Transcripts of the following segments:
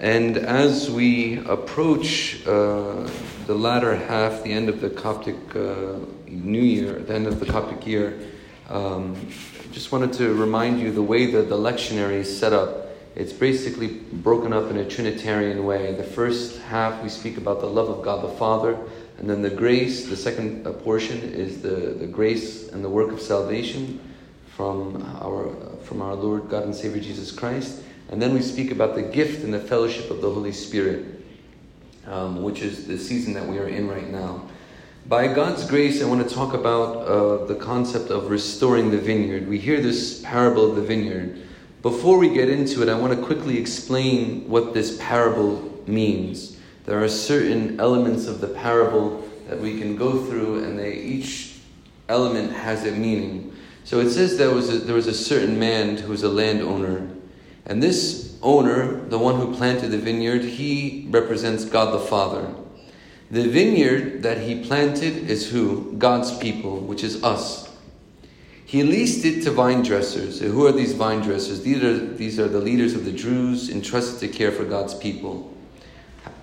and as we approach uh, the latter half, the end of the Coptic uh, New Year, the end of the Coptic year, um, just wanted to remind you the way that the lectionary is set up. It's basically broken up in a Trinitarian way. The first half we speak about the love of God the Father, and then the grace, the second uh, portion is the, the grace and the work of salvation from our, from our Lord God and Savior Jesus Christ. And then we speak about the gift and the fellowship of the Holy Spirit um, which is the season that we are in right now. By God's grace, I want to talk about uh, the concept of restoring the vineyard. We hear this parable of the vineyard. Before we get into it, I want to quickly explain what this parable means. There are certain elements of the parable that we can go through, and they each element has a meaning. So it says there was a, there was a certain man who was a landowner, and this owner, the one who planted the vineyard, he represents God the Father. The vineyard that he planted is who? God's people, which is us. He leased it to vine dressers. Who are these vine dressers? These are, these are the leaders of the Jews entrusted to care for God's people.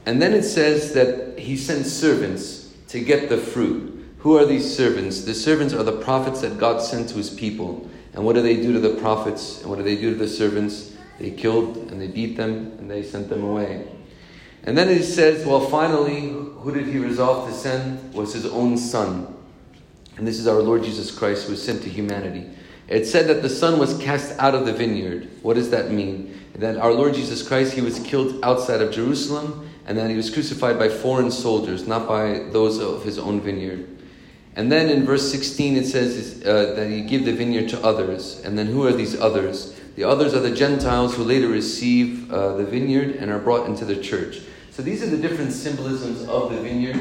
And then it says that he sent servants to get the fruit. Who are these servants? The servants are the prophets that God sent to his people. And what do they do to the prophets? And what do they do to the servants? They killed and they beat them and they sent them away. And then it says, well, finally, who did he resolve to send? Was his own son. And this is our Lord Jesus Christ who was sent to humanity. It said that the son was cast out of the vineyard. What does that mean? That our Lord Jesus Christ, he was killed outside of Jerusalem, and that he was crucified by foreign soldiers, not by those of his own vineyard. And then in verse 16 it says uh, that he give the vineyard to others. And then who are these others? The others are the Gentiles who later receive uh, the vineyard and are brought into the church. So these are the different symbolisms of the vineyard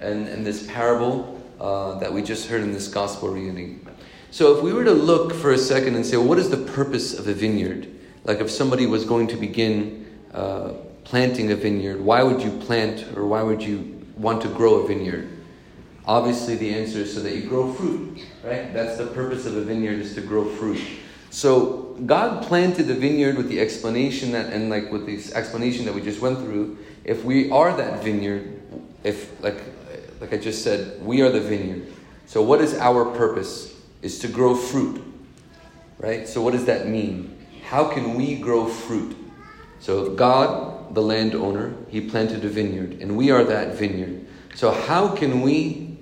and, and this parable uh, that we just heard in this gospel reading. So if we were to look for a second and say, well, what is the purpose of a vineyard? Like if somebody was going to begin uh, planting a vineyard, why would you plant or why would you want to grow a vineyard? Obviously, the answer is so that you grow fruit, right? That's the purpose of a vineyard is to grow fruit. So God planted the vineyard with the explanation that, and like with this explanation that we just went through, if we are that vineyard, if like like I just said, we are the vineyard. So what is our purpose? Is to grow fruit, right? So what does that mean? How can we grow fruit? So if God, the landowner, He planted a vineyard, and we are that vineyard. So how can we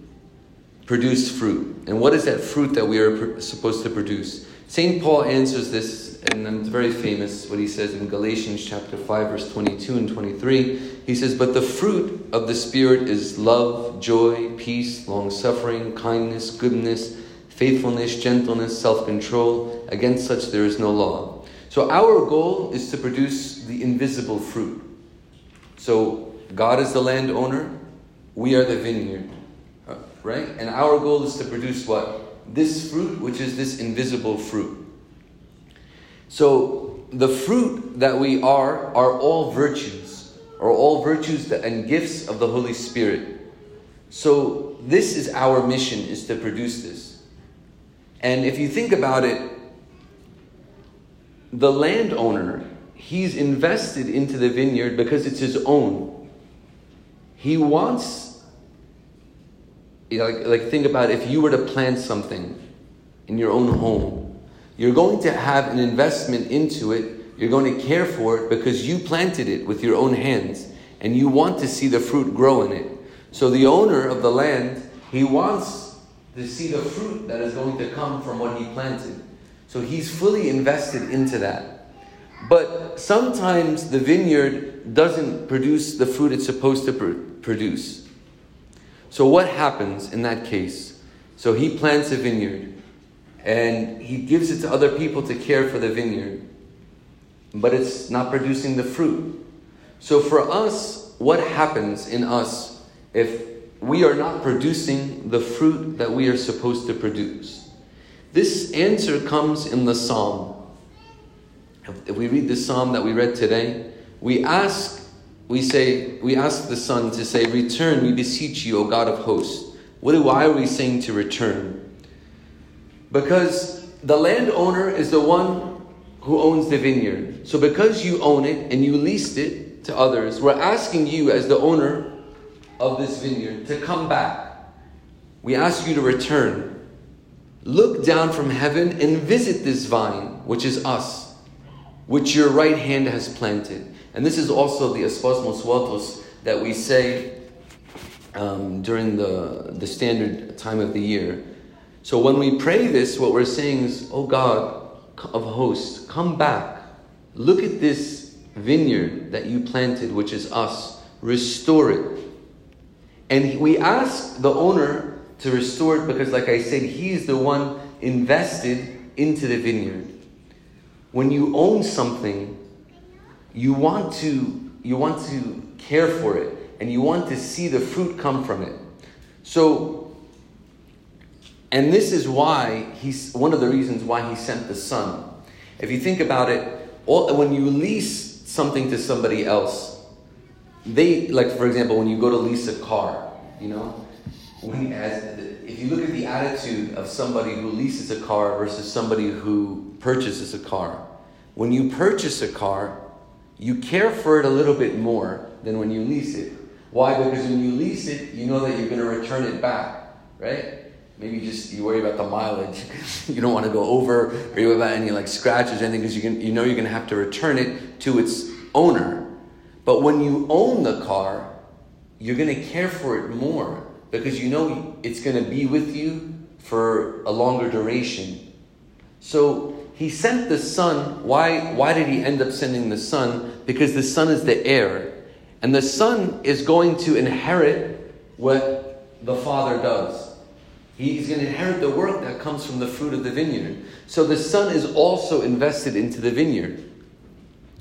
produce fruit? And what is that fruit that we are supposed to produce? St. Paul answers this, and it's very famous what he says in Galatians chapter 5, verse 22 and 23. He says, But the fruit of the Spirit is love, joy, peace, long suffering, kindness, goodness, faithfulness, gentleness, self control. Against such there is no law. So our goal is to produce the invisible fruit. So God is the landowner, we are the vineyard, uh, right? And our goal is to produce what? This fruit, which is this invisible fruit. So, the fruit that we are are all virtues, are all virtues and gifts of the Holy Spirit. So, this is our mission, is to produce this. And if you think about it, the landowner, he's invested into the vineyard because it's his own. He wants like, like think about if you were to plant something in your own home, you're going to have an investment into it. You're going to care for it because you planted it with your own hands and you want to see the fruit grow in it. So the owner of the land, he wants to see the fruit that is going to come from what he planted. So he's fully invested into that. But sometimes the vineyard doesn't produce the fruit it's supposed to pr- produce. So, what happens in that case? So, he plants a vineyard and he gives it to other people to care for the vineyard, but it's not producing the fruit. So, for us, what happens in us if we are not producing the fruit that we are supposed to produce? This answer comes in the psalm. If we read the psalm that we read today, we ask, we say, we ask the Son to say, Return, we beseech you, O God of hosts. What, why are we saying to return? Because the landowner is the one who owns the vineyard. So because you own it and you leased it to others, we're asking you as the owner of this vineyard to come back. We ask you to return. Look down from heaven and visit this vine, which is us, which your right hand has planted. And this is also the Aspasmos Watos that we say um, during the, the standard time of the year. So when we pray this, what we're saying is, Oh God of hosts, come back. Look at this vineyard that you planted, which is us. Restore it. And we ask the owner to restore it because, like I said, he is the one invested into the vineyard. When you own something, you want to you want to care for it and you want to see the fruit come from it. So and this is why he's one of the reasons why he sent the son. If you think about it, all, when you lease something to somebody else, they like for example when you go to lease a car, you know, when as if you look at the attitude of somebody who leases a car versus somebody who purchases a car, when you purchase a car, you care for it a little bit more than when you lease it. Why? Because when you lease it, you know that you're going to return it back, right? Maybe just you worry about the mileage you don't want to go over, or you worry about any like scratches or anything because you can you know you're going to have to return it to its owner. But when you own the car, you're going to care for it more because you know it's going to be with you for a longer duration. So he sent the son. Why, why did he end up sending the son? Because the son is the heir. And the son is going to inherit what the father does. He's going to inherit the work that comes from the fruit of the vineyard. So the son is also invested into the vineyard.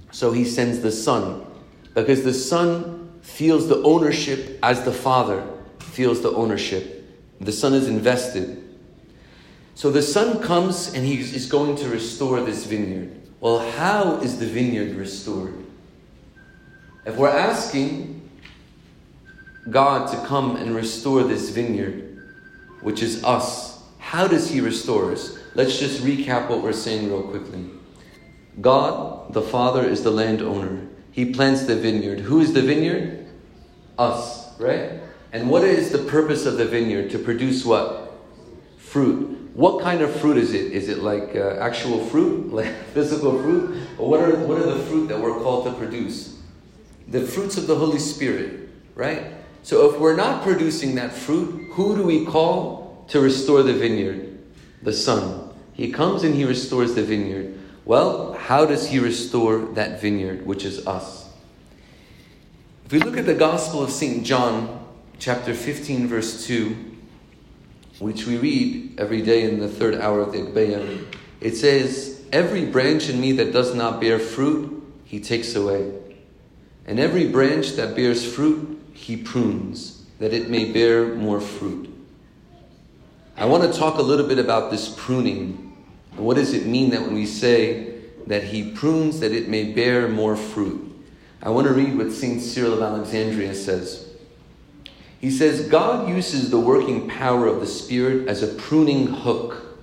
So he sends the son. Because the son feels the ownership as the father feels the ownership. The son is invested. So the son comes and he is going to restore this vineyard. Well, how is the vineyard restored? If we're asking God to come and restore this vineyard, which is us, how does he restore us? Let's just recap what we're saying real quickly. God, the Father, is the landowner. He plants the vineyard. Who is the vineyard? Us, right? And what is the purpose of the vineyard? To produce what? Fruit. What kind of fruit is it? Is it like uh, actual fruit, like physical fruit? Or what are, what are the fruit that we're called to produce? The fruits of the Holy Spirit, right? So if we're not producing that fruit, who do we call to restore the vineyard? The Son. He comes and He restores the vineyard. Well, how does He restore that vineyard, which is us? If we look at the Gospel of St. John, chapter 15, verse 2, which we read every day in the third hour of the Agpeya, it says, Every branch in me that does not bear fruit, he takes away. And every branch that bears fruit, he prunes, that it may bear more fruit. I want to talk a little bit about this pruning. What does it mean that when we say that he prunes that it may bear more fruit? I want to read what St. Cyril of Alexandria says. He says, God uses the working power of the Spirit as a pruning hook,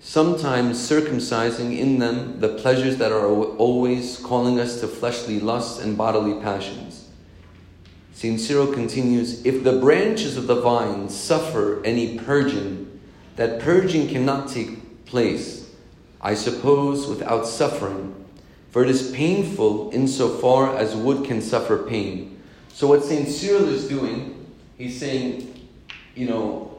sometimes circumcising in them the pleasures that are always calling us to fleshly lusts and bodily passions. St. Cyril continues If the branches of the vine suffer any purging, that purging cannot take place, I suppose, without suffering, for it is painful insofar as wood can suffer pain. So, what St. Cyril is doing he's saying, you know,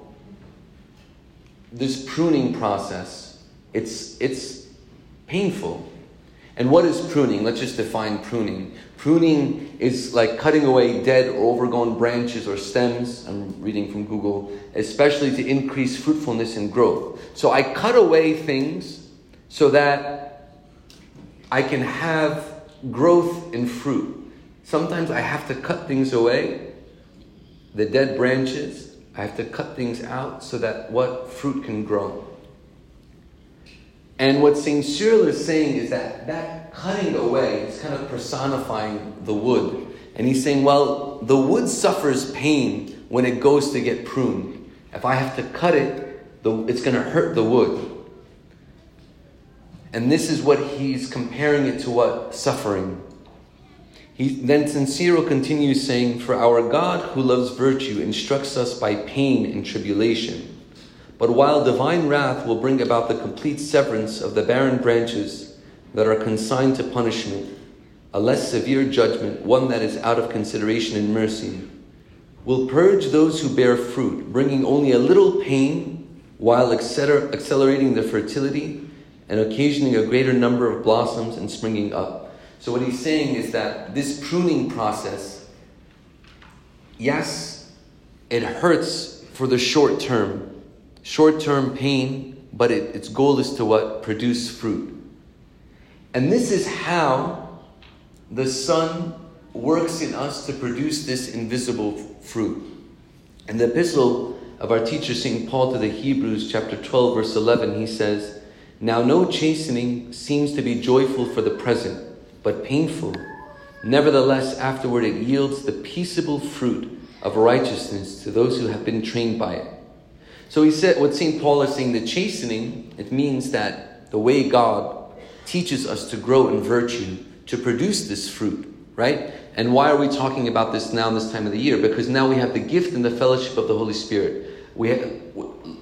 this pruning process, it's, it's painful. And what is pruning? Let's just define pruning. Pruning is like cutting away dead or overgrown branches or stems. I'm reading from Google, especially to increase fruitfulness and growth. So I cut away things so that I can have growth and fruit. Sometimes I have to cut things away the dead branches, I have to cut things out so that what fruit can grow. And what St. Cyril is saying is that that cutting away is kind of personifying the wood. And he's saying, well, the wood suffers pain when it goes to get pruned. If I have to cut it, the, it's going to hurt the wood. And this is what he's comparing it to what? Suffering. He, then. Cyril continues saying, For our God who loves virtue instructs us by pain and tribulation. But while divine wrath will bring about the complete severance of the barren branches that are consigned to punishment, a less severe judgment, one that is out of consideration and mercy, will purge those who bear fruit, bringing only a little pain while accelerating their fertility and occasioning a greater number of blossoms and springing up. So, what he's saying is that this pruning process, yes, it hurts for the short term, short term pain, but it, its goal is to what? Produce fruit. And this is how the son works in us to produce this invisible fruit. In the epistle of our teacher St. Paul to the Hebrews, chapter 12, verse 11, he says, Now no chastening seems to be joyful for the present but painful. Nevertheless, afterward it yields the peaceable fruit of righteousness to those who have been trained by it. So he said, what St. Paul is saying, the chastening, it means that the way God teaches us to grow in virtue, to produce this fruit, right? And why are we talking about this now in this time of the year? Because now we have the gift and the fellowship of the Holy Spirit. We, have,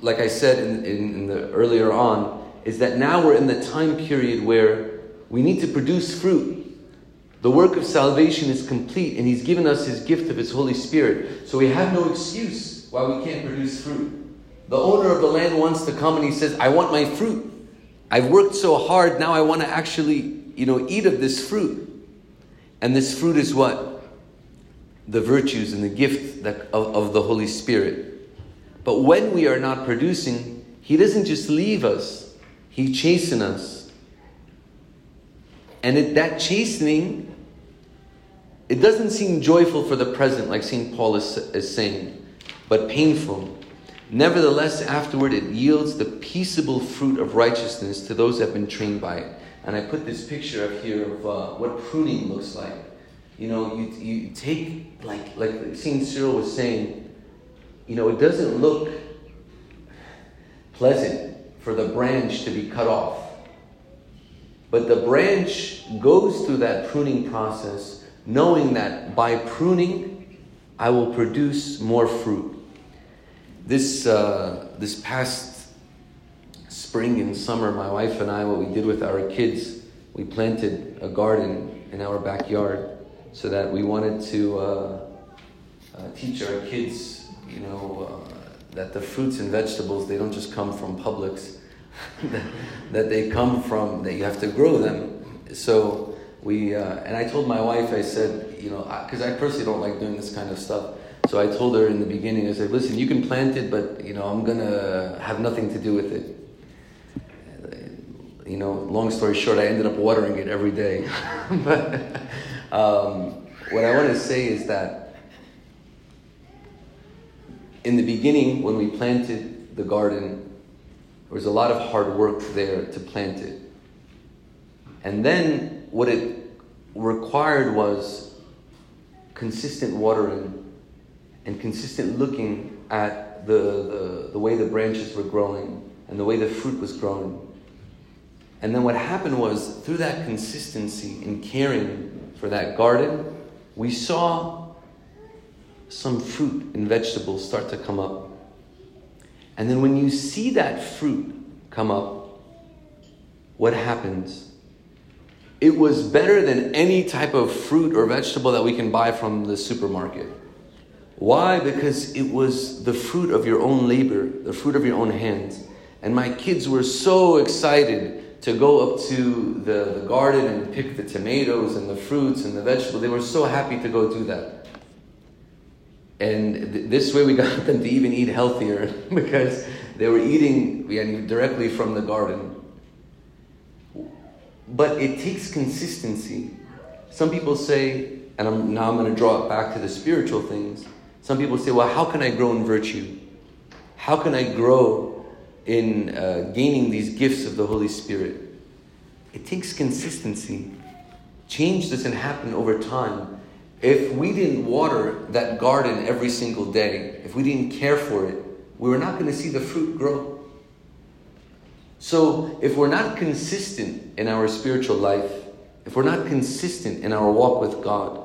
like I said in, in, in the earlier on, is that now we're in the time period where we need to produce fruit. The work of salvation is complete, and He's given us His gift of His Holy Spirit. So we have no excuse why we can't produce fruit. The owner of the land wants to come and he says, I want my fruit. I've worked so hard, now I want to actually, you know, eat of this fruit. And this fruit is what? The virtues and the gift that, of, of the Holy Spirit. But when we are not producing, He doesn't just leave us, He chastens us. And it, that chastening, it doesn't seem joyful for the present, like St. Paul is, is saying, but painful. Nevertheless, afterward, it yields the peaceable fruit of righteousness to those that have been trained by it. And I put this picture up here of uh, what pruning looks like. You know, you, you take, like, like St. Cyril was saying, you know, it doesn't look pleasant for the branch to be cut off. But the branch goes through that pruning process, knowing that by pruning, I will produce more fruit. This, uh, this past spring and summer, my wife and I, what we did with our kids, we planted a garden in our backyard so that we wanted to uh, uh, teach our kids, you know, uh, that the fruits and vegetables, they don't just come from Publix that they come from, that you have to grow them. So we, uh, and I told my wife, I said, you know, because I, personally don't like doing this kind of stuff. So I told her in the beginning, I said, listen, you can plant it, but, you know, I'm to have nothing to do with it. You know, long story short, I ended up watering it every day. but um, what I want to say is that in the beginning, when we planted the garden, there was a lot of hard work there to plant it. And then what it required was consistent watering and consistent looking at the, the, the way the branches were growing and the way the fruit was growing. And then what happened was, through that consistency in caring for that garden, we saw some fruit and vegetables start to come up. And then when you see that fruit come up, what happens? It was better than any type of fruit or vegetable that we can buy from the supermarket. Why? Because it was the fruit of your own labor, the fruit of your own hands. And my kids were so excited to go up to the, the garden and pick the tomatoes and the fruits and the vegetables. They were so happy to go do that. And th- this way we got them to even eat healthier because they were eating directly from the garden. But it takes consistency. Some people say, and I'm, now I'm going to draw it back to the spiritual things. Some people say, well, how can I grow in virtue? How can I grow in uh, gaining these gifts of the Holy Spirit? It takes consistency. Change doesn't happen over time. If we didn't water that garden every single day, if we didn't care for it, we were not going to see the fruit grow. So, if we're not consistent in our spiritual life, if we're not consistent in our walk with God,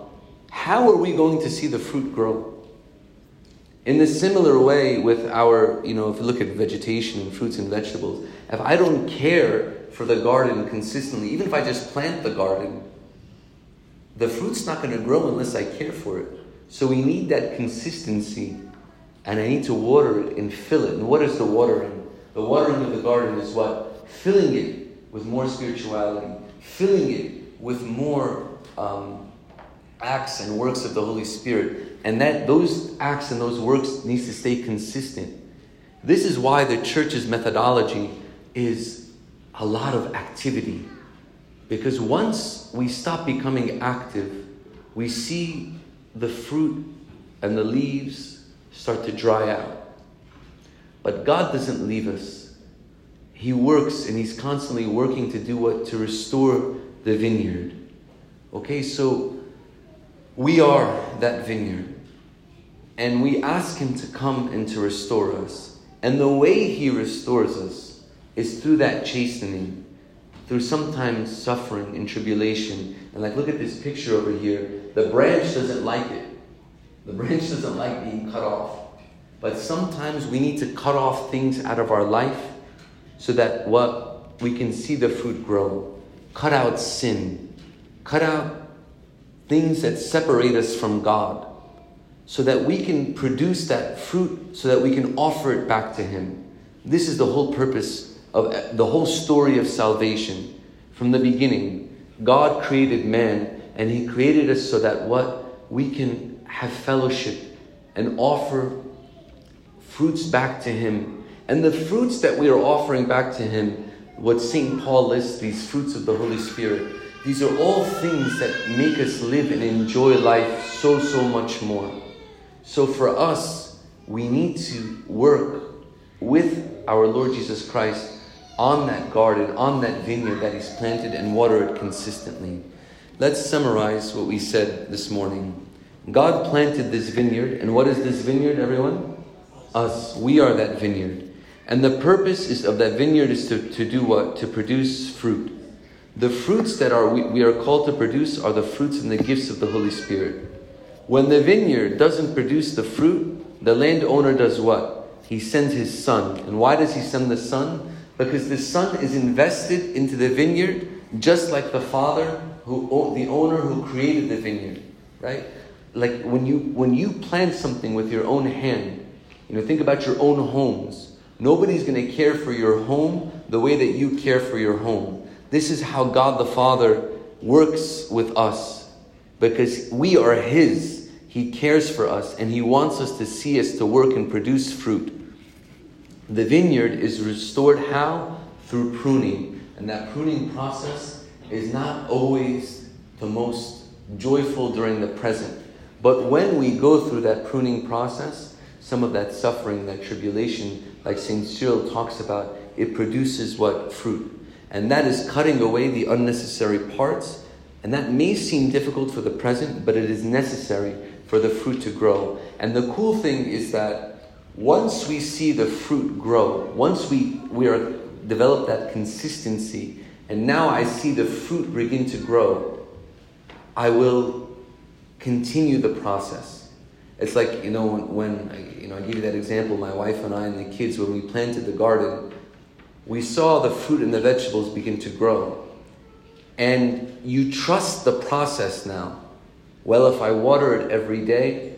how are we going to see the fruit grow? In the similar way with our, you know, if you look at vegetation and fruits and vegetables, if I don't care for the garden consistently, even if I just plant the garden, the fruit's not going to grow unless I care for it. So we need that consistency, and I need to water it and fill it. And what is the watering? The watering of the garden is what? Filling it with more spirituality, filling it with more um, acts and works of the Holy Spirit. And that those acts and those works needs to stay consistent. This is why the church's methodology is a lot of activity. Because once we stop becoming active, we see the fruit and the leaves start to dry out. But God doesn't leave us. He works and He's constantly working to do what? To restore the vineyard. Okay, so we are that vineyard. And we ask Him to come and to restore us. And the way He restores us is through that chastening, through sometimes suffering and tribulation. And like, look at this picture over here. The branch doesn't like it. The branch doesn't like being cut off. But sometimes we need to cut off things out of our life so that what we can see the fruit grow. Cut out sin. Cut out things that separate us from God so that we can produce that fruit so that we can offer it back to him. This is the whole purpose of the whole story of salvation. From the beginning, God created man and he created us so that what we can have fellowship and offer fruits back to Him. And the fruits that we are offering back to Him, what St. Paul lists, these fruits of the Holy Spirit, these are all things that make us live and enjoy life so, so much more. So for us, we need to work with our Lord Jesus Christ on that garden, on that vineyard that He's planted and water it consistently. Let's summarize what we said this morning. God planted this vineyard, and what is this vineyard, everyone? Us. We are that vineyard. And the purpose is of that vineyard is to, to do what? To produce fruit. The fruits that are we, we are called to produce are the fruits and the gifts of the Holy Spirit. When the vineyard doesn't produce the fruit, the landowner does what? He sends his son. And why does he send the son? Because the son is invested into the vineyard just like the father who the owner who created the vineyard, right? Like when you when you plant something with your own hand, you know, think about your own homes. Nobody's going to care for your home the way that you care for your home. This is how God the Father works with us because we are His. He cares for us and He wants us to see us to work and produce fruit. The vineyard is restored how? Through pruning. And that pruning process is not always the most joyful during the present. But when we go through that pruning process, some of that suffering, that tribulation, like St. Cyril talks about, it produces what? Fruit. And that is cutting away the unnecessary parts. And that may seem difficult for the present, but it is necessary for the fruit to grow. And the cool thing is that once we see the fruit grow, once we, we are develop that consistency, and now I see the fruit begin to grow, I will continue the process. It's like, you know, when, I, you know, I give you that example, my wife and I and the kids, when we planted the garden, we saw the fruit and the vegetables begin to grow. And you trust the process now. Well, if I water it every day,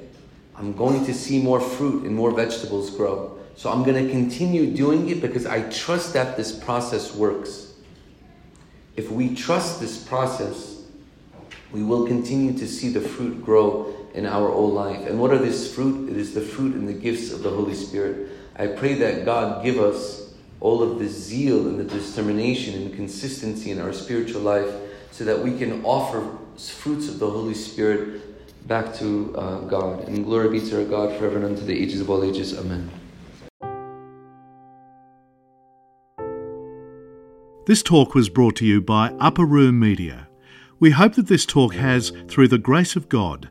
I'm going to see more fruit and more vegetables grow. So I'm going to continue doing it because I trust that this process works. If we trust this process, we will continue to see the fruit grow in our old life. And what are this fruit? It is the fruit and the gifts of the Holy Spirit. I pray that God give us all of the zeal and the determination and consistency in our spiritual life so that we can offer fruits of the Holy Spirit back to uh, God. And glory be to our God forever and unto the ages of all ages. Amen. This talk was brought to you by Upper Room Media. We hope that this talk has, through the grace of God,